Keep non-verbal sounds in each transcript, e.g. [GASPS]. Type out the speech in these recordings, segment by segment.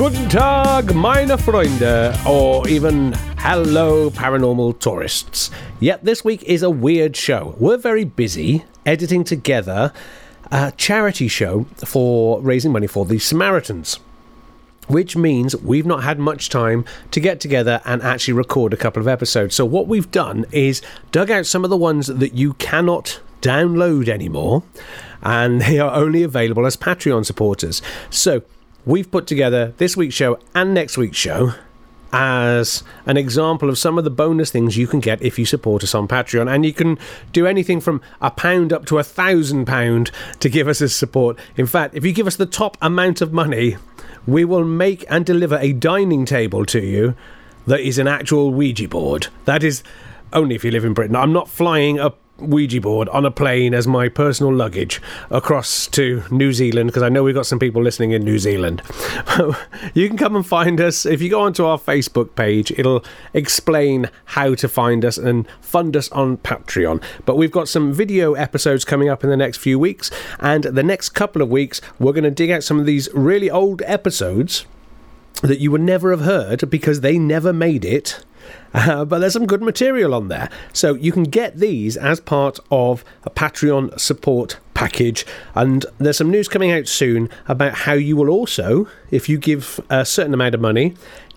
Guten Tag, meine Freunde, or even hello, paranormal tourists. Yet this week is a weird show. We're very busy editing together a charity show for raising money for the Samaritans. Which means we've not had much time to get together and actually record a couple of episodes. So, what we've done is dug out some of the ones that you cannot download anymore, and they are only available as Patreon supporters. So, we've put together this week's show and next week's show as an example of some of the bonus things you can get if you support us on Patreon. And you can do anything from a pound up to a thousand pound to give us as support. In fact, if you give us the top amount of money, we will make and deliver a dining table to you that is an actual Ouija board. That is only if you live in Britain. I'm not flying a Ouija board on a plane as my personal luggage across to New Zealand because I know we've got some people listening in New Zealand. [LAUGHS] you can come and find us if you go onto our Facebook page. It'll explain how to find us and fund us on Patreon. But we've got some video episodes coming up in the next few weeks, and the next couple of weeks we're going to dig out some of these really old episodes that you would never have heard because they never made it. [LAUGHS] But there's some good material on there. So you can get these as part of a Patreon support package. And there's some news coming out soon about how you will also, if you give a certain amount of money,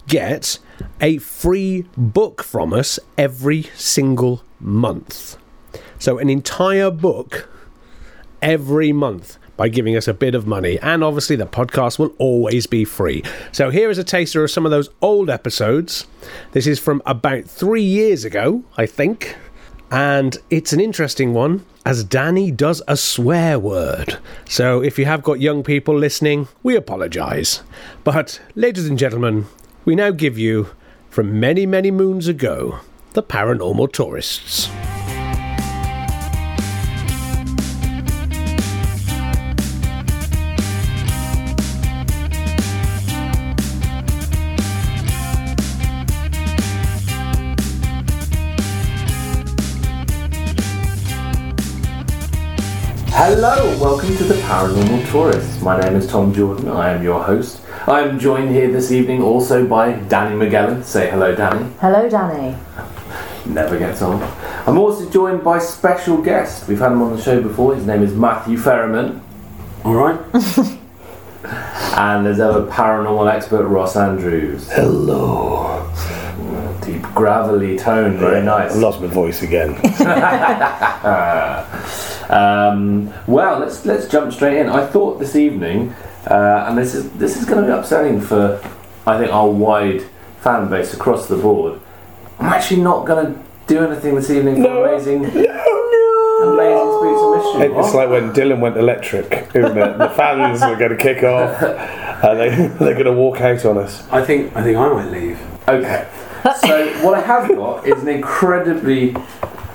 get a free book from us every single month. So an entire book every month by giving us a bit of money. And obviously, the podcast will always be free. So, here is a taster of some of those old episodes. This is from about three years ago, I think. And it's an interesting one as Dani does a swear word. So, if you have got young people listening, we apologise. But, ladies and gentlemen, we now give you, from many, many moons ago, the paranormal tourists. Hello, welcome to the Paranormal Tourists. My name is Tom Jordan. I am your host. I am joined here this evening also by Dani Magellan. Say hello, Dani. Hello, Dani. Never gets on. I'm also joined by special guest. We've had him on the show before. His name is Matthew Ferriman. All right. [LAUGHS] And there's our paranormal expert Ross Andrews. Hello. Deep gravelly tone, very nice. I lost my voice again. [LAUGHS] [LAUGHS] Um, well, let's let's jump straight in. I thought this evening, uh, and this is this is going to be upsetting for, I think, our wide fan base across the board. I'm actually not going to do anything this evening for no. amazing, amazing spooks and mystery. it's What? like when Dylan went electric, isn't it? The fans are going to kick off, [LAUGHS] and they they're going to walk out on us. I think I think I might leave. Okay. So what I have got is an incredibly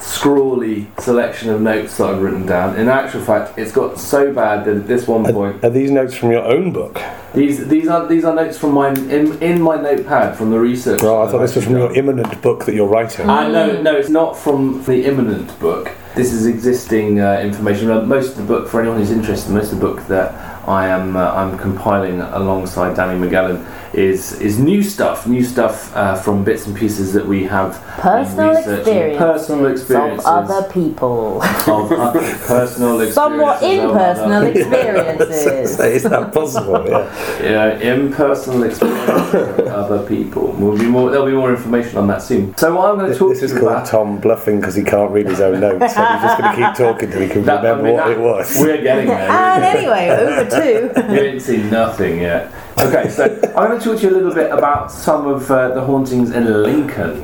scrawly selection of notes that I've written down. In actual fact, it's got so bad that at this one point, Are these notes from your own book? these these are these are notes from my in, in my notepad from the research. Oh, I thought this was from I've your imminent book that you're writing. Uh, no, no, it's not from the imminent book. This is existing uh, information. Most of the book, for anyone who's interested, most of the book that I am uh, I'm compiling alongside Dani Magellan is is new stuff, new stuff uh, from bits and pieces that we have Personal researching. experiences personal experiences of other people. of, uh, personal [LAUGHS] experiences, Somewhat impersonal experiences. [LAUGHS] Is that possible? Yeah. Yeah, impersonal experiences of other people. Will be more. There'll be more information on that soon. So what I'm going to This, talk this to is you called about. Tom bluffing because he can't read his own [LAUGHS] notes, so he's just going to keep talking till he can that- I remember mean, what that- it was. We're getting there. and anyway, over two. you ain't seen nothing yet. Okay, so I'm going to talk to you a little bit about some of uh, the hauntings in Lincoln,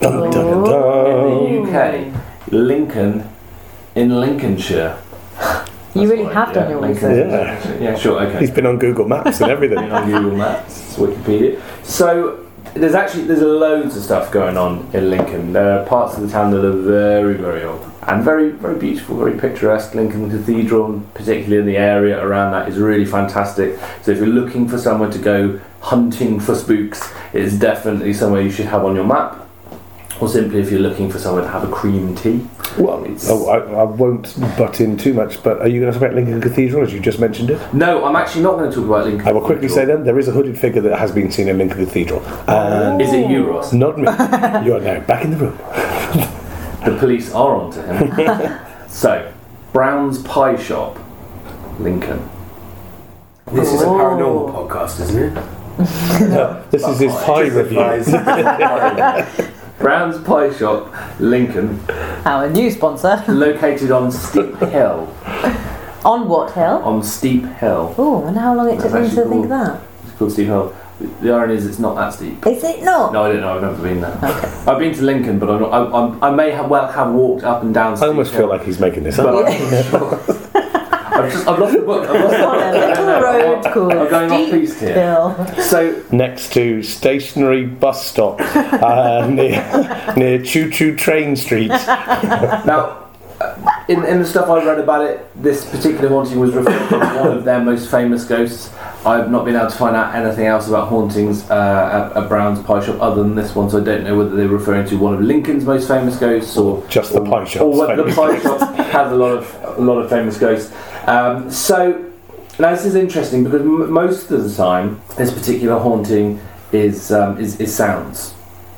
Dun, dun, dun, dun. in the UK. Lincoln, in Lincolnshire. You really That's have right, done your Lincoln. research. Yeah. Yeah, sure, okay. He's been on Google Maps and everything. on Google Maps, Wikipedia. So there's actually there's loads of stuff going on in Lincoln. There are parts of the town that are very very old and very very beautiful, very picturesque. Lincoln Cathedral, particularly in the area around that, is really fantastic. So if you're looking for somewhere to go hunting for spooks, it is definitely somewhere you should have on your map. or simply if you're looking for somewhere to have a cream tea. Well, oh, I, I won't butt in too much, but are you going to talk about Lincoln Cathedral as you just mentioned it? No, I'm actually not going to talk about Lincoln. I will quickly say then there is a hooded figure that has been seen in Lincoln Cathedral. And Is it you, Ross? not me. you are now back in the room. [LAUGHS] The police are onto him. [LAUGHS] so, Brown's Pie Shop, Lincoln. This is a Oh. paranormal podcast, isn't it? [LAUGHS] no, This is his pie review. [LAUGHS] Brown's Pie Shop, Lincoln, Our new sponsor. located on Steep Hill. On what hill? On Steep Hill. Oh, and how long it took That's them to think cool. that. It's called Steep Hill. The irony is it's not that steep. Is it not? No, I don't know. I've never been there. I've been to Lincoln, but I'm not, I, I'm, I may have well have walked up and down. I Steep almost Hill, feel like he's making this up. I'm not sure. I've, just, I've lost the book. I've lost the On a book. little No, no, road I'm- called I'm going off Steep piste here. Hill. So Next to stationary bus stop uh, [LAUGHS] near, near Choo Choo Train Street. Now, uh, in, in the stuff I've read about it, this particular haunting was referred to as one of their most famous ghosts. I've not been able to find out anything else about hauntings uh, at, at Brown's Pie Shop other than this one, so I don't know whether they're referring to one of Lincoln's most famous ghosts or Just the or, pie shop, or whether the pie shop has a lot of a lot of famous ghosts. Um, so now this is interesting because m- most of the time this particular haunting is um, is, is sounds.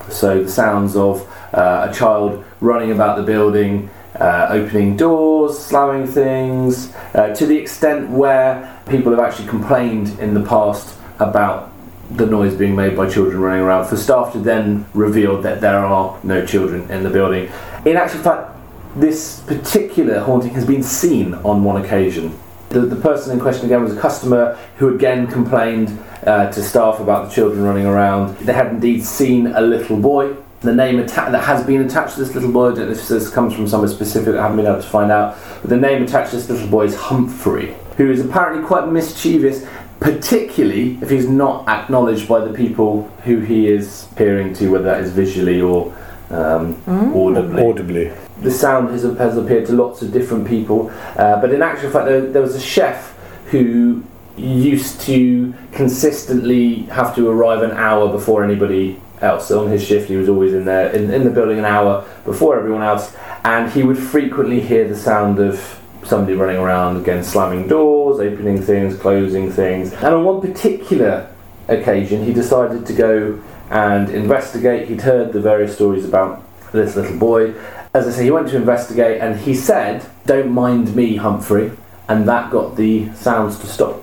So the sounds of uh, a child running about the building, uh, opening doors, slamming things, uh, to the extent where people have actually complained in the past about the noise being made by children running around, for staff to then reveal that there are no children in the building. In actual fact, this particular haunting has been seen on one occasion. The, the person in question again was a customer who again complained uh, to staff about the children running around. They had indeed seen a little boy. The name atta- that has been attached to this little boy, I don't know if this comes from somewhere specific, I haven't been able to find out, but the name attached to this little boy is Humphrey, who is apparently quite mischievous, particularly if he's not acknowledged by the people who he is appearing to, whether that is visually or um, audibly Audibly. the sound has, has appeared to lots of different people, uh, but in actual fact, there, there was a chef who used to consistently have to arrive an hour before anybody else. So on his shift, he was always in there in, in the building an hour before everyone else, and he would frequently hear the sound of somebody running around again, slamming doors, opening things, closing things. And on one particular occasion, he decided to go and investigate. He'd heard the various stories about this little boy. As I say, he went to investigate and he said, Don't mind me, Humphrey. And that got the sounds to stop.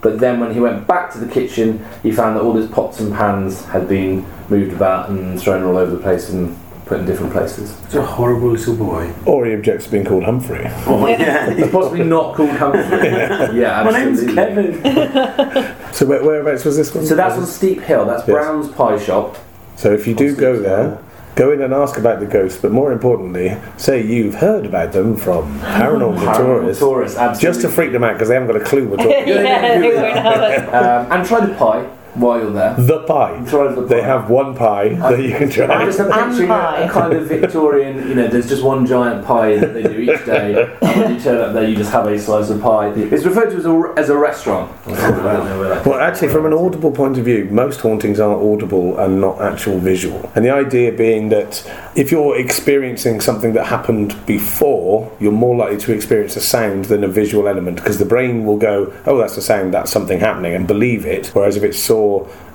But then when he went back to the kitchen, he found that all his pots and pans had been moved about and thrown all over the place and put in different places. It's a horrible little boy. Or he objects to being called Humphrey. [LAUGHS] Oh, yeah. He's possibly not called Humphrey. [LAUGHS] yeah, My name's absolutely. Kevin. [LAUGHS] So where, whereabouts was this one? So that's on Steep Hill. That's Yes. Brown's Pie Shop. So if you do go there, go in and ask about the ghosts, but more importantly, say you've heard about them from paranormal Paranormal tourists. tourists, absolutely. Just to freak them out because they haven't got a clue we're talking yeah, they won't have it. Um, and try the pie while you're there. The pie. Try the pie. They have one pie that you can I'm try. just And picturing a, pie. a kind of Victorian, you know, there's just one giant pie that they do each day, and when you turn up there, you just have a slice of pie. It's referred to as a, as a restaurant. [LAUGHS] I don't know where that Well, actually, from an audible point of view, most hauntings are audible and not actual visual. And the idea being that if you're experiencing something that happened before, you're more likely to experience a sound than a visual element because the brain will go, oh, that's a sound, that's something happening, and believe it. Whereas if it saw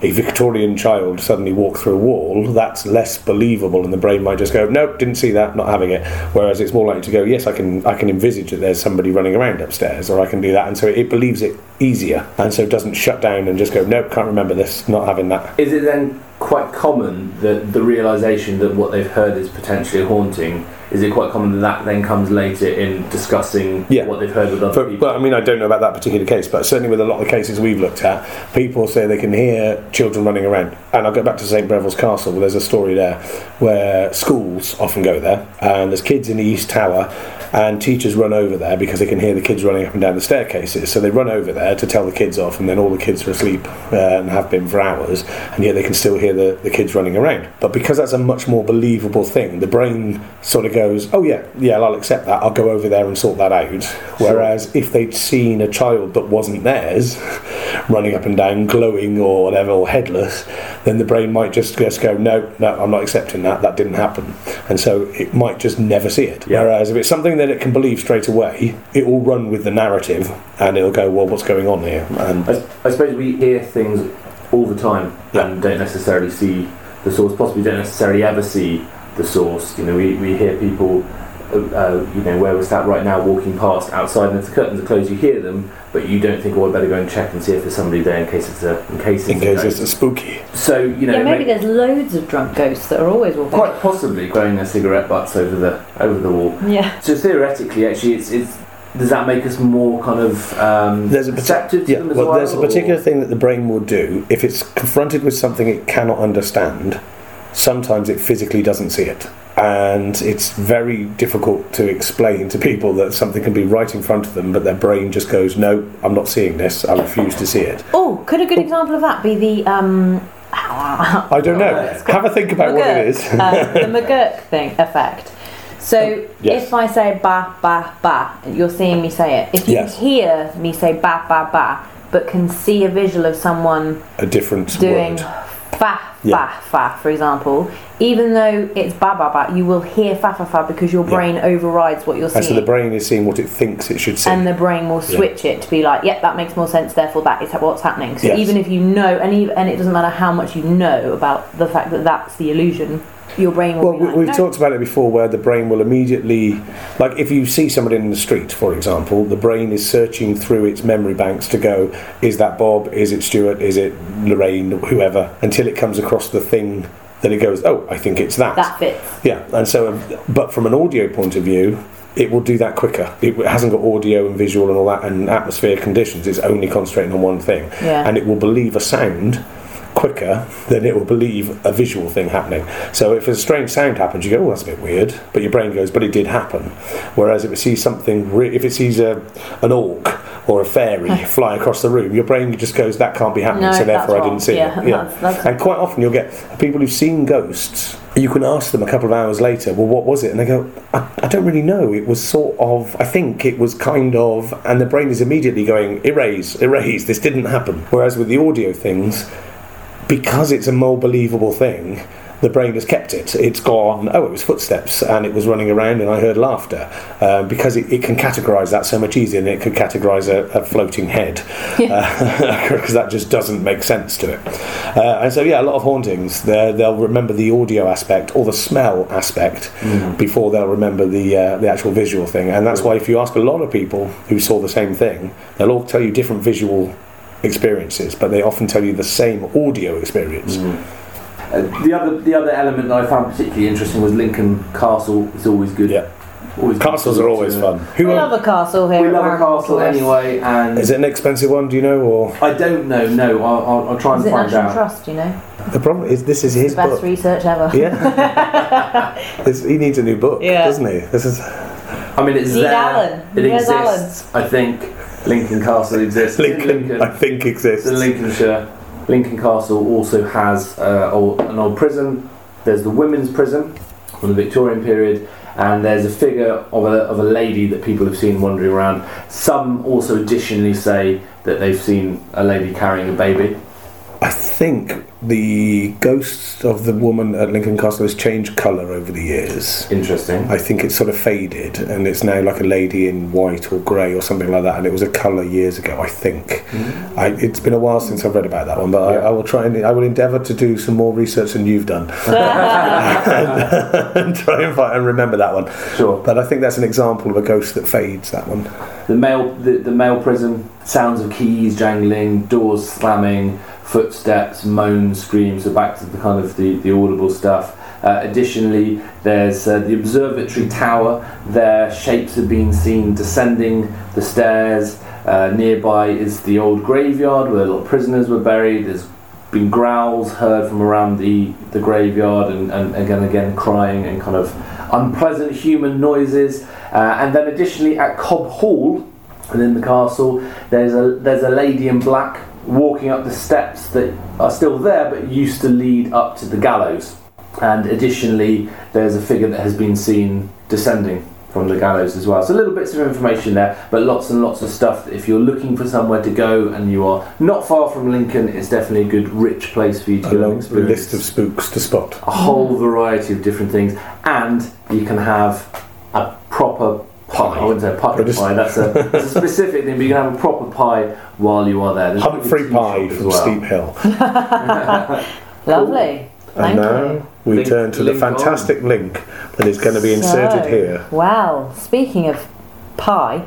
a Victorian child suddenly walk through a wall, that's less believable, and the brain might just go, nope, didn't see that, not having it. Whereas it's more likely to go, yes, I can, I can envisage that there's somebody running around upstairs, or I can do that, and so it believes it easier, and so it doesn't shut down and just go, nope, can't remember this, not having that. Is it then quite common that the realization that what they've heard is potentially haunting? Is it quite common that that then comes later in discussing Yeah. what they've heard with other But, people? but I mean, I don't know about that particular case, but certainly with a lot of the cases we've looked at, people say they can hear children running around. And I'll go back to St Briavels Castle. There's a story there where schools often go there, and there's kids in the East Tower, and teachers run over there because they can hear the kids running up and down the staircases. So they run over there to tell the kids off, and then all the kids are asleep uh, and have been for hours, and yet they can still hear the, the kids running around. But because that's a much more believable thing, the brain sort of goes, oh yeah, yeah, I'll accept that. I'll go over there and sort that out. Whereas if they'd seen a child that wasn't theirs [LAUGHS] running up and down, glowing or whatever, or headless, then the brain might just just go, no, no, I'm not accepting that. That didn't happen, and so it might just never see it. Yeah. Whereas if it's something that it can believe straight away, it will run with the narrative, and it'll go, well, what's going on here? And I, I suppose we hear things all the time Yeah. and don't necessarily see the source. Possibly don't necessarily ever see the source. You know, we, we hear people, uh, uh, you know, where we're sat right now, walking past outside, and if the curtains are closed, you hear them, but you don't think, oh, I'd better go and check and see if there's somebody there in case it's a in case it's in a case it's a spooky. So you know, yeah, maybe may- there's loads of drunk ghosts that are always walking. quite possibly growing their cigarette butts over the over the wall. Yeah. So theoretically, actually, it's, it's does that make us more kind of um, There's a partic- receptive to Yeah, as well, well? there's a or- particular thing that the brain will do if it's confronted with something it cannot understand. Sometimes it physically doesn't see it, and it's very difficult to explain to people that something can be right in front of them, but their brain just goes, "No, I'm not seeing this. I refuse to see it." Oh, could a good example of that be the um? I don't know. [LAUGHS] Have a think about what it is. Uh, the McGurk thing effect. So Yes. if I say ba ba ba, you're seeing me say it. If you Yes. hear me say ba ba ba, but can see a visual of someone a different doing word. Fa Yeah. fa fa, for example, even though it's ba ba ba, you will hear fa fa fa because your Yeah. brain overrides what you're And so the brain is seeing what it thinks it should see. and the brain will switch it to be like, yep, that makes more sense. Therefore, that is what's happening. So Yes. even if you know, and even, and it doesn't matter how much you know about the fact that that's the illusion, your brain will Well, like, we've no. talked about it before where the brain will immediately, like if you see somebody in the street, for example, the brain is searching through its memory banks to go, is that Bob? Is it Stuart? Is it Lorraine? Whoever, until it comes across the thing that it goes, oh, I think it's that. that fits. Yeah, and so, um, but from an audio point of view, it will do that quicker. It hasn't got audio and visual and all that and atmosphere conditions. It's only concentrating on one thing, Yeah. and it will believe a sound quicker than it will believe a visual thing happening. So if a strange sound happens, you go, "Oh, that's a bit weird," but your brain goes, "But it did happen." Whereas if it sees something, re- if it sees a an orc or a fairy [LAUGHS] fly across the room, your brain just goes, "That can't be happening," No, so therefore I didn't see Yeah, it. that's- that's- And quite often you'll get people who've seen ghosts. You can ask them a couple of hours later, well, what was it? And they go, I, I don't really know. It was sort of, I think it was kind of, and the brain is immediately going, erase, erase, this didn't happen. Whereas with the audio things, because it's a more believable thing, the brain has kept it. It's gone, oh, it was footsteps and it was running around and I heard laughter. Uh, because it, it can categorise that so much easier than it could categorise a, a floating head. Because [LAUGHS] that just doesn't make sense to it. Uh, and so, yeah, a lot of hauntings, they're- they'll remember the audio aspect or the smell aspect before they'll remember the, uh, the actual visual thing. And that's why if you ask a lot of people who saw the same thing, they'll all tell you different visual experiences, but they often tell you the same audio experience. Uh, the other the other element that I found particularly interesting was Lincoln Castle. It's always good. Yeah. Always Castles to- are always fun. Who We love a castle here. We love a castle Forest. anyway, and is it an expensive one? Do you know? Or I don't know. No, I'll, I'll, I'll try and Is it find National out. Trust? You know, the problem is this is his the best book. research ever. Yeah, [LAUGHS] he needs a new book, Yeah. doesn't he? This is I mean, it's Need there. Alan. It Where's exists. I think Lincoln Castle exists. Lincoln. Lincoln. I think exists. In Lincolnshire. Lincoln Castle also has uh, old, an old prison. There's the women's prison from the Victorian period, and there's a figure of a, of a lady that people have seen wandering around. Some also additionally say that they've seen a lady carrying a baby. I think the ghost of the woman at Lincoln Castle has changed colour over the years. Interesting. I think it's sort of faded, and it's now like a lady in white or grey or something like that. And it was a colour years ago, I think. Mm-hmm. I, it's been a while since I've read about that one, but Yeah. I, I will try and I will endeavour to do some more research than you've done [LAUGHS] [LAUGHS] and try and find and remember that one. Sure. But I think that's an example of a ghost that fades. That one. The male, the, the male prison, sounds of keys jangling, doors slamming, footsteps, moans, screams. So back to the kind of the, the audible stuff. Uh, additionally, there's uh, the observatory tower. There, shapes have been seen descending the stairs. Uh, nearby is the old graveyard where a lot of prisoners were buried. There's been growls heard from around the, the graveyard and, and again again crying and kind of unpleasant human noises. Uh, and then additionally at Cobb Hall within the castle there's a there's a lady in black walking up the steps that are still there but used to lead up to the gallows. And additionally there's a figure that has been seen descending from the gallows as well. So little bits of information there, but lots and lots of stuff. If you're looking for somewhere to go and you are not far from Lincoln, it's definitely a good, rich place for you to A go long experience list of spooks to spot. a whole variety of different things, and you can have a proper pie. I wouldn't say pumpkin Just- pie. That's a, that's a [LAUGHS] specific thing, but you can have a proper pie while you are there. There's a Humphrey tea Pie shop from well. Steep Hill. [LAUGHS] [LAUGHS] Lovely. Thank and now you. we Link- turn to the link on. fantastic link that is going to be inserted So, here. Well, speaking of pie,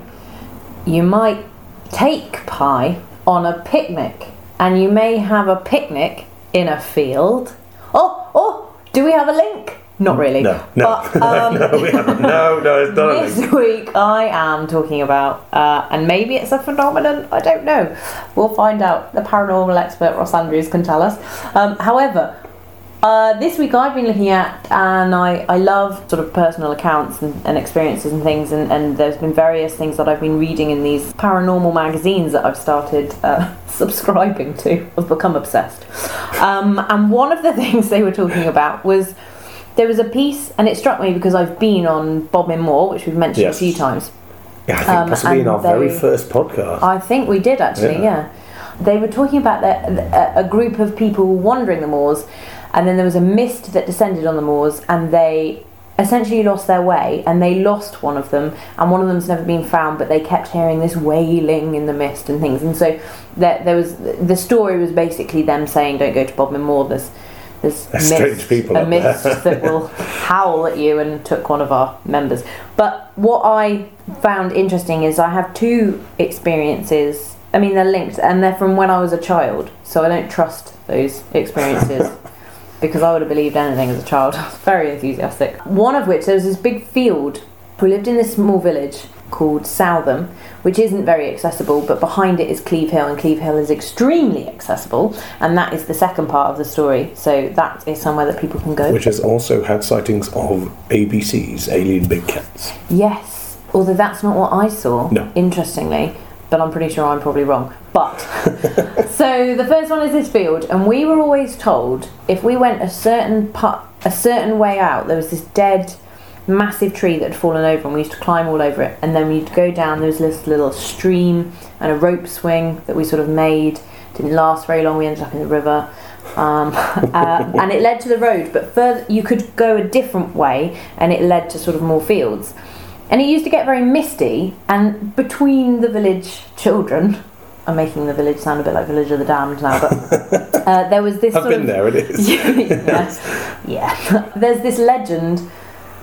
you might take pie on a picnic, and you may have a picnic in a field. Oh, oh, do we have a link? Not really. No, no, But, [LAUGHS] um, no, we haven't. no, no, it's not. [LAUGHS] This week I am talking about, uh, and maybe it's a phenomenon, I don't know. We'll find out. The paranormal expert Ross Andrews can tell us. Um, however, uh, this week I've been looking at, and I, I love sort of personal accounts and, and experiences and things, and, and there's been various things that I've been reading in these paranormal magazines that I've started uh, [LAUGHS] subscribing to. I've become obsessed. Um, and one of the things they were talking about was there was a piece, and it struck me because I've been on Bodmin Moor, which we've mentioned Yes. a few times. Yeah, I think Um, possibly in our very first podcast. I think we did actually, Yeah. yeah. They were talking about a group of people wandering the moors, and then there was a mist that descended on the moors, and they essentially lost their way, and they lost one of them, and one of them's never been found, but they kept hearing this wailing in the mist and things, and so there, there was the story was basically them saying, "Don't go to Bodmin Moor." There's there's strange people a up there." mist that will [LAUGHS] howl at you and took one of our members. But what I found interesting is I have two experiences. I mean, they're linked and they're from when I was a child, so I don't trust those experiences [LAUGHS] because I would have believed anything as a child. [LAUGHS] I was very enthusiastic. One of which there was this big field. We lived in this small village called Southam, which isn't very accessible, but behind it is Cleeve Hill, and Cleeve Hill is extremely accessible, and that is the second part of the story. So that is somewhere that people can go. which has also had sightings of ABC's Alien Big Cats. Yes, although that's not what I saw. No. Interestingly, but I'm pretty sure I'm probably wrong. But [LAUGHS] so the first one is this field, and we were always told if we went a certain pu- a certain way out, there was this dead, massive tree that had fallen over, and we used to climb all over it. And then we'd go down. There was this little stream and a rope swing that we sort of made. Didn't last very long. We ended up in the river. Um, [LAUGHS] uh, and it led to the road, but further you could go a different way, and it led to sort of more fields. And it used to get very misty, and between the village children, [LAUGHS] I'm making the village sound a bit like Village of the Damned now, but [LAUGHS] uh, there was this I've sort been of there, it is. Yeah. There's this legend.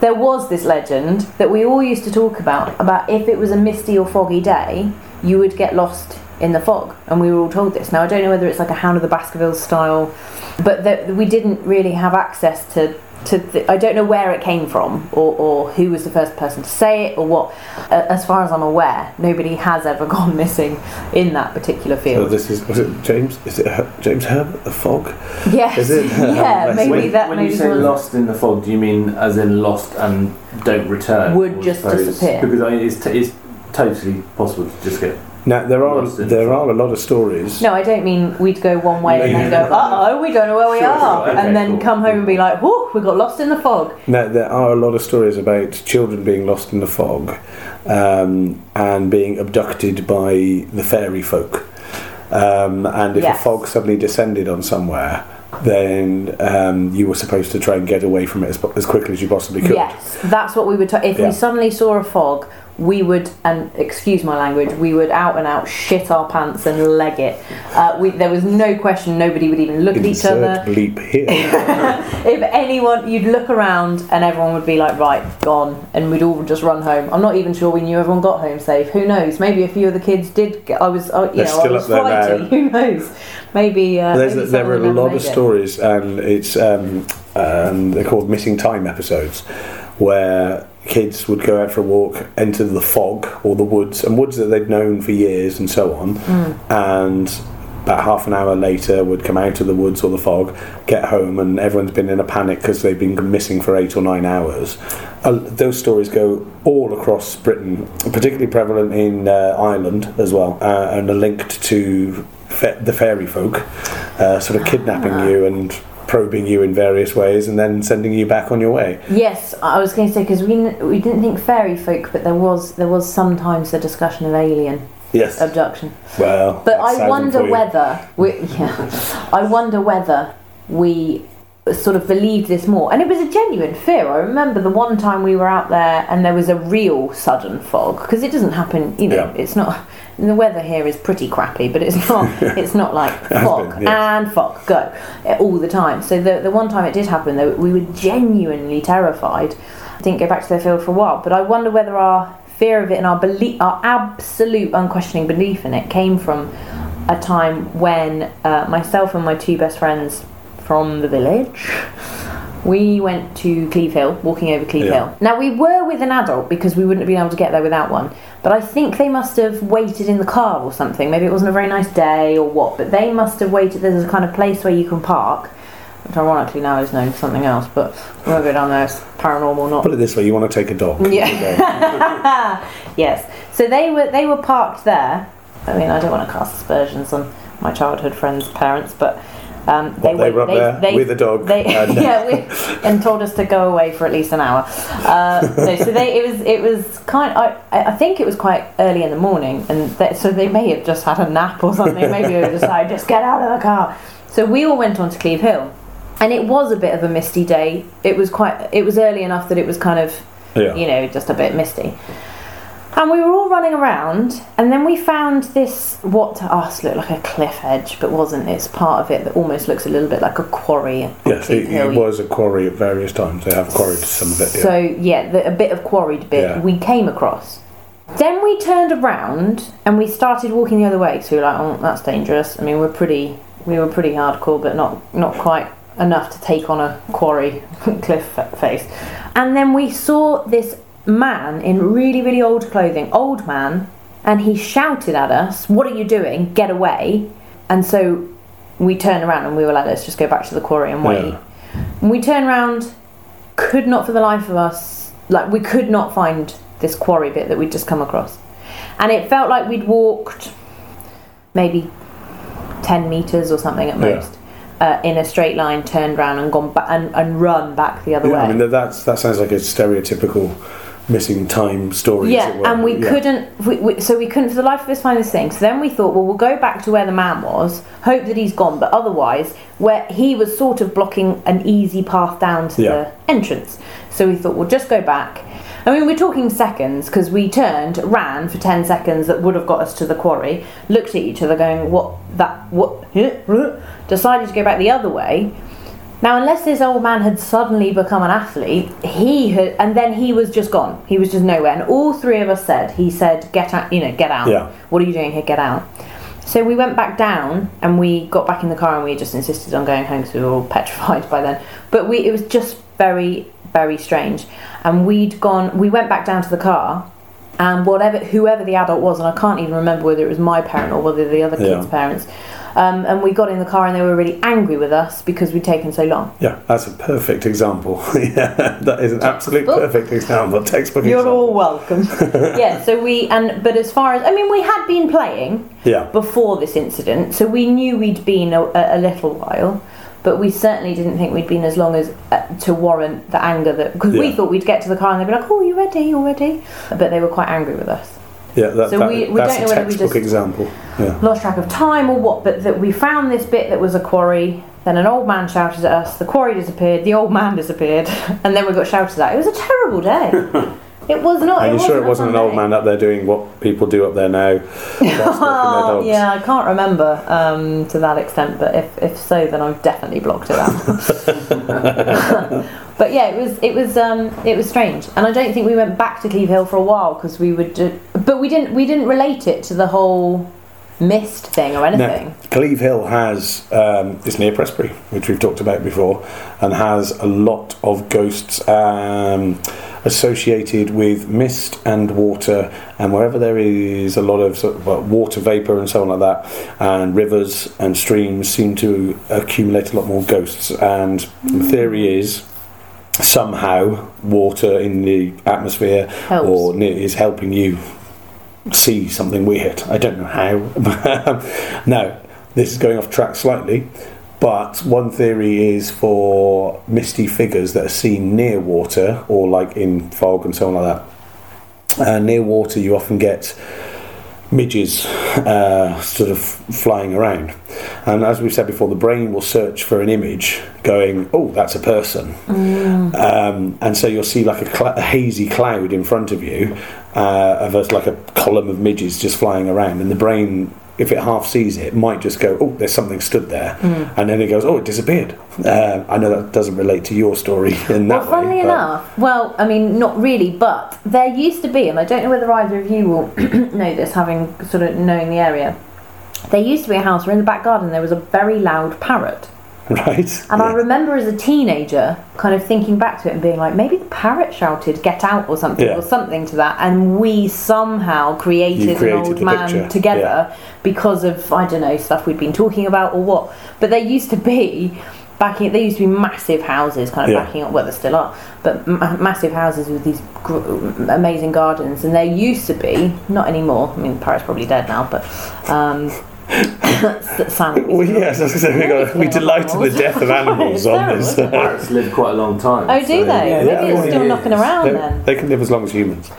There was this legend that we all used to talk about about if it was a misty or foggy day, you would get lost in the fog, and we were all told this. Now I don't know whether it's like a Hound of the Baskervilles style, but that we didn't really have access to. To th- I don't know where it came from, or, or who was the first person to say it, or what. Uh, as far as I'm aware, nobody has ever [LAUGHS] gone missing in that particular field. So field. this is was it James? Is it Her- James Herbert the Fog? yes, is it? [LAUGHS] yeah, maybe when, that. when maybe you say someone's- lost in the fog, do you mean as in lost and don't return? Would just suppose? disappear. Because I mean, it's, t- it's totally possible to just get. Now there are Lost in there are a lot of stories. No, I don't mean we'd go one way and then go, uh oh, we don't know where we Sure, are. sure, okay, and then cool. come home and be like, whoo, we got lost in the fog. Now there are a lot of stories about children being lost in the fog um, and being abducted by the fairy folk. Um, and if Yes. a fog suddenly descended on somewhere, then um, you were supposed to try and get away from it as, as quickly as you possibly could. Yes, that's what we would. T- if Yeah. we suddenly saw a fog, we would, and excuse my language, we would out and out shit our pants and leg it. Uh, we, there was no question. Nobody would even look at each Insert other. bleep here. [LAUGHS] If anyone, you'd look around and everyone would be like, right, gone, and we'd all just run home. I'm not even sure we knew everyone got home safe. Who knows? Maybe a few of the kids did. Get, I was, uh, you They're know, I was up there now. [LAUGHS] Who knows? Maybe. Uh, There's, maybe there some are a lot of made it. stories, and it's um, um, they're called missing time episodes, where kids would go out for a walk, enter the fog or the woods, and woods that they'd known for years and so on, and about half an hour later would come out of the woods or the fog, get home, and everyone's been in a panic because they've been missing for eight or nine hours. Uh, those stories go all across Britain, particularly prevalent in uh, Ireland as well, uh, and are linked to the fairy folk, uh, sort of kidnapping you and probing you in various ways and then sending you back on your way. Yes, I was going to say because we we didn't think fairy folk, but there was there was sometimes the discussion of alien Yes. abduction. well, But I wonder whether we, [LAUGHS] yeah, I wonder whether we sort of believed this more, and it was a genuine fear. I remember the one time we were out there and there was a real sudden fog because it doesn't happen. You know, Yeah. it's not. The weather here is pretty crappy, but it's not. [LAUGHS] it's not like fog been, yes. and fog go all the time. So the the one time it did happen, though, we were genuinely terrified. I didn't go back to the field for a while, but I wonder whether our fear of it and our belief, our absolute unquestioning belief in it, came from a time when uh, myself and my two best friends from the village. We went to Cleeve Hill, walking over Cleeve Yeah. Hill. Now we were with an adult because we wouldn't have been able to get there without one. But I think they must have waited in the car or something. Maybe it wasn't a very nice day or what. But they must have waited. There's a kind of place where you can park, which ironically now is known for something else. But we won't go down there. It's paranormal, or not Put it this way: you want to take a dog. yeah. [LAUGHS] yes. So they were they were parked there. I mean, I don't want to cast aspersions on my childhood friends' parents, but um, What, they were up there with a dog They, and- [LAUGHS] yeah, we, and told us to go away for at least an hour. Uh, no, so they it was it was kind. I I think it was quite early in the morning, and they, so they may have just had a nap or something. Maybe they decided just just get out of the car. So we all went on to Cleeve Hill, and it was a bit of a misty day. It was quite. It was early enough that it was kind of Yeah. you know, just a bit misty. And we were all running around, and then we found this what to us looked like a cliff edge, but wasn't. It's part of it that almost looks a little bit like a quarry. Yes, it, it was a quarry at various times. They have quarried some of it. Yeah. So yeah, the, a bit of quarried bit Yeah. we came across. Then we turned around and we started walking the other way. So we were like, oh, that's dangerous. I mean, we're pretty, we were pretty hardcore, but not not quite enough to take on a quarry [LAUGHS] cliff face. And then we saw this man in really really old clothing, old man, and he shouted at us, "What are you doing? Get away!" And so we turned around and we were like, "Let's just go back to the quarry and wait." Yeah. And we turned around, could not for the life of us, like we could not find this quarry bit that we'd just come across. And it felt like we'd walked maybe 10 metres or something at Yeah. most. Uh, in a straight line, turned round and gone back and, and run back the other Yeah, way. I mean, that- that's, that sounds like a stereotypical missing time story. Yeah, it were. and we Yeah. couldn't. We, we, so we couldn't for the life of us find this thing. So then we thought, well, we'll go back to where the man was, hope that he's gone, but otherwise, where he was sort of blocking an easy path down to Yeah. the entrance. So we thought, we'll just go back. I mean, we're talking seconds because we turned, ran for ten seconds that would have got us to the quarry. Looked at each other, going, "What? That? What?" [LAUGHS] Decided to go back the other way. Now, unless this old man had suddenly become an athlete, he had, and then he was just gone. He was just nowhere. And all three of us said, he said, "Get out, you know, get out. Yeah. What are you doing here? Get out." So we went back down, and we got back in the car, and we just insisted on going home because we were all [LAUGHS] petrified by then. But we, it was just very, very strange. And we'd gone, we went back down to the car, and whatever, whoever the adult was, and I can't even remember whether it was my parent or whether the other Yeah. kid's parents. Um, and we got in the car, and they were really angry with us because we'd taken so long. Yeah, that's a perfect example. [LAUGHS] yeah, that is an absolute Textbook. perfect example. Textbook You're example. all welcome. [LAUGHS] yeah, so we and but as far as I mean, we had been playing Yeah, before this incident, so we knew we'd been a, a, little while, but we certainly didn't think we'd been as long as uh, to warrant the anger that because we thought we'd get to the car and they'd be like, "Oh, you ready? You ready?" But they were quite angry with us. Yeah. That, So that- we- we that's don't a know whether we textbook just- example. Yeah. Lost track of time or what? But that we found this bit that was a quarry. Then an old man shouted at us. The quarry disappeared. The old man disappeared, [LAUGHS] and then we got shouted at. It was a terrible day. [LAUGHS] It was not. Are you sure it wasn't an old man up there doing what people do up there now? [LAUGHS] whilst walking their Oh, yeah, I can't remember um, to that extent, but if, if so, then I've definitely blocked it out. But yeah, it was it was um, it was strange, and I don't think we went back to Cleeve Hill for a while because we would, do, but we didn't we didn't relate it to the whole mist thing or anything. Now, Cleeve Hill has um, it's near Prestbury, which we've talked about before, and has a lot of ghosts um, associated with mist and water, and wherever there is a lot of, sort of well, water vapor and so on like that, and rivers and streams seem to accumulate a lot more ghosts. And the theory is somehow water in the atmosphere Helps. or ne- is helping you see something weird. I don't know how. [LAUGHS] now, this is going off track slightly, But one theory is for misty figures that are seen near water or like in fog and so on like that. Uh, near water, you often get midges uh, sort of flying around. And as we've said before, the brain will search for an image going, oh, that's a person. Um, and so you'll see like a, cl- a hazy cloud in front of you uh, of us like a column of midges just flying around. And the brain, if it half sees it, might just go, oh, there's something stood there. And then it goes, oh, it disappeared. Uh, I know that doesn't relate to your story [LAUGHS] in that Well, funnily way. enough, well, I mean, not really, but there used to be, and I don't know whether either of you will [CLEARS THROAT] know this, having sort of knowing the area. There used to be a house where in the back garden there was a very loud parrot. [LAUGHS] Right? And I remember as a teenager kind of thinking back to it and being like, maybe the parrot shouted, get out or something, Yeah. or something to that. And we somehow created, created an old man picture, together because of, I don't know, stuff we'd been talking about or what. But there used to be. Backing, there used to be massive houses, kind of Yeah. backing up. Well, there still are, but ma- massive houses with these gr- amazing gardens. And there used to be, not anymore. I mean, the parrot's probably dead now, but um, Sam. Well, yes, as I said, we, got, we delight in the death of animals on this. Parrots live quite a long time. Oh, do so- they? Yeah, Maybe yeah, it's still yeah. knocking around They, then. they can live as long as humans.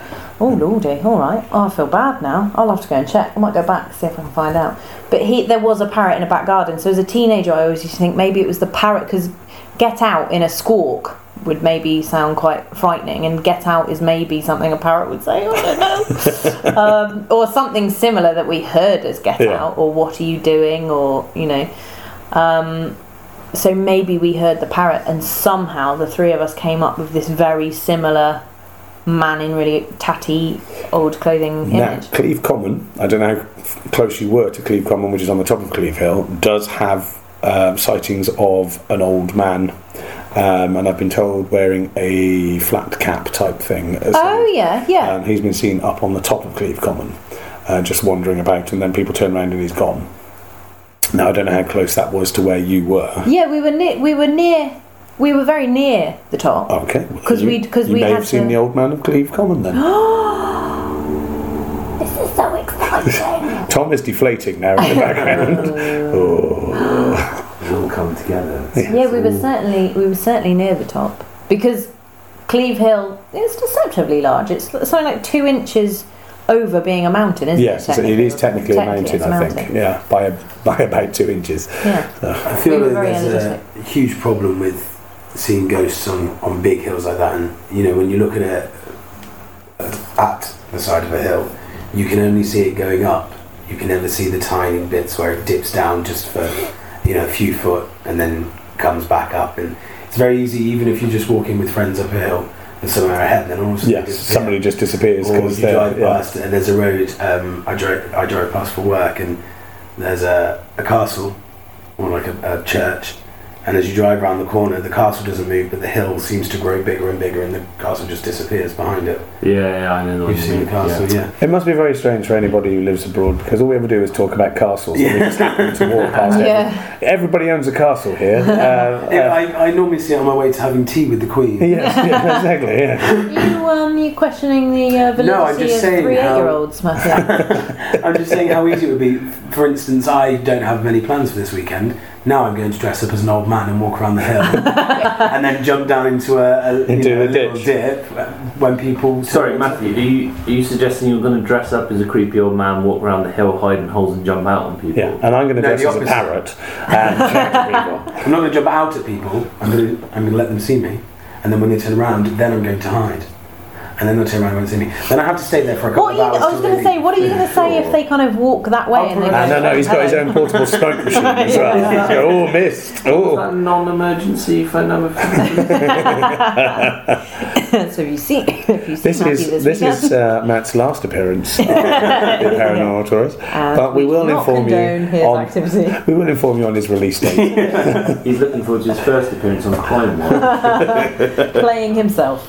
Oh lordy, all right. Oh, I feel bad now. I'll have to go and check. I might go back see if I can find out. But he, there was a parrot in a back garden. So as a teenager, I always used to think maybe it was the parrot because "get out" in a squawk would maybe sound quite frightening, and "get out" is maybe something a parrot would say. I don't know, [LAUGHS] um, or something similar that we heard as "get Yeah. out" or "what are you doing?" or you know. Um, so maybe we heard the parrot, and somehow the three of us came up with this very similar man in really tatty old clothing Now, image. Cleeve Common, I don't know how close you were to Cleeve Common, which is on the top of Cleeve Hill, does have um, sightings of an old man, um, and I've been told wearing a flat cap type thing. as Oh well. yeah, yeah. And he's been seen up on the top of Cleeve Common, uh, just wandering about, and then people turn around and he's gone. Now, I don't know how close that was to where you were. yeah, we were near. We were near. We were very near the top. Okay. well, 'Cause you- we'd- 'cause we may had have seen to- the old man of Cleeve Common then. [GASPS] This is so [LAUGHS] exciting. Tom is deflating now in the background. [LAUGHS] oh. They all come together. yeah, we were certainly we were certainly near the top because Cleeve Hill is deceptively large. It's something like two inches over being a mountain, isn't Yes, it? it's- it is technically a mountain, it's a I think. Yeah, by a, by about two inches. Yeah. I feel We were that there's a huge problem with seeing ghosts on, on big hills like that. And, you know, when you look at it uh, at the side of a hill, you can only see it going up. You can never see the tiny bits where it dips down just for, you know, a few foot and then comes back up. And it's very easy, even if you're just walking with friends up a hill and somewhere ahead, then all of a sudden Yes, somebody just disappears because you drive Yeah. past and there's a road um, I, drove, I drove past for work and there's a, a castle or like a, a church and as you drive around the corner the castle doesn't move but the hill seems to grow bigger and bigger and the castle just disappears behind it Yeah, yeah, I know. what you've seen the castle yeah, It must be very strange for anybody who lives abroad because all we ever do is talk about castles. And we just happen to walk past [LAUGHS] it. Yeah. Everybody owns a castle here. [LAUGHS] Uh, Yeah, uh, I, I normally see it on my way to having tea with the queen [LAUGHS] yes, yeah, exactly. Yeah. You um, you questioning the uh, validity No, I'm just of saying three how- eight-year-olds, Matthew? I'm just saying how easy it would be for instance I don't have many plans for this weekend now I'm going to dress up as an old man and walk around the hill [LAUGHS] and then jump down into a, a, you Into know, the a little ditch. dip uh, when people Sorry, Matthew. Are you, are you suggesting you're going to dress up as a creepy old man, walk around the hill, hide in holes, and jump out on people? Yeah, and I'm going to No, dress the as a parrot and shout at people. [LAUGHS] I'm not going to jump out at people. I'm going to I'm going to let them see me, and then when they turn around, then I'm going to hide, and then they'll turn around and see me. Then I have to stay there for a couple what are you, of hours. I was going to say, what are you going to say if they kind of walk that way and they go, Ah, no, no, he's got his own portable smoke [LAUGHS] machine as well. He's got, oh, missed. Oh. that non-emergency phone number? For [LAUGHS] [LAUGHS] so you see, if you see This Matthew is this, this weekend, is uh, Matt's last appearance in the Paranormal Tourist, but we will inform you on activity. we will inform you on his release date. He's looking forward to his first appearance on Crime Watch. playing himself.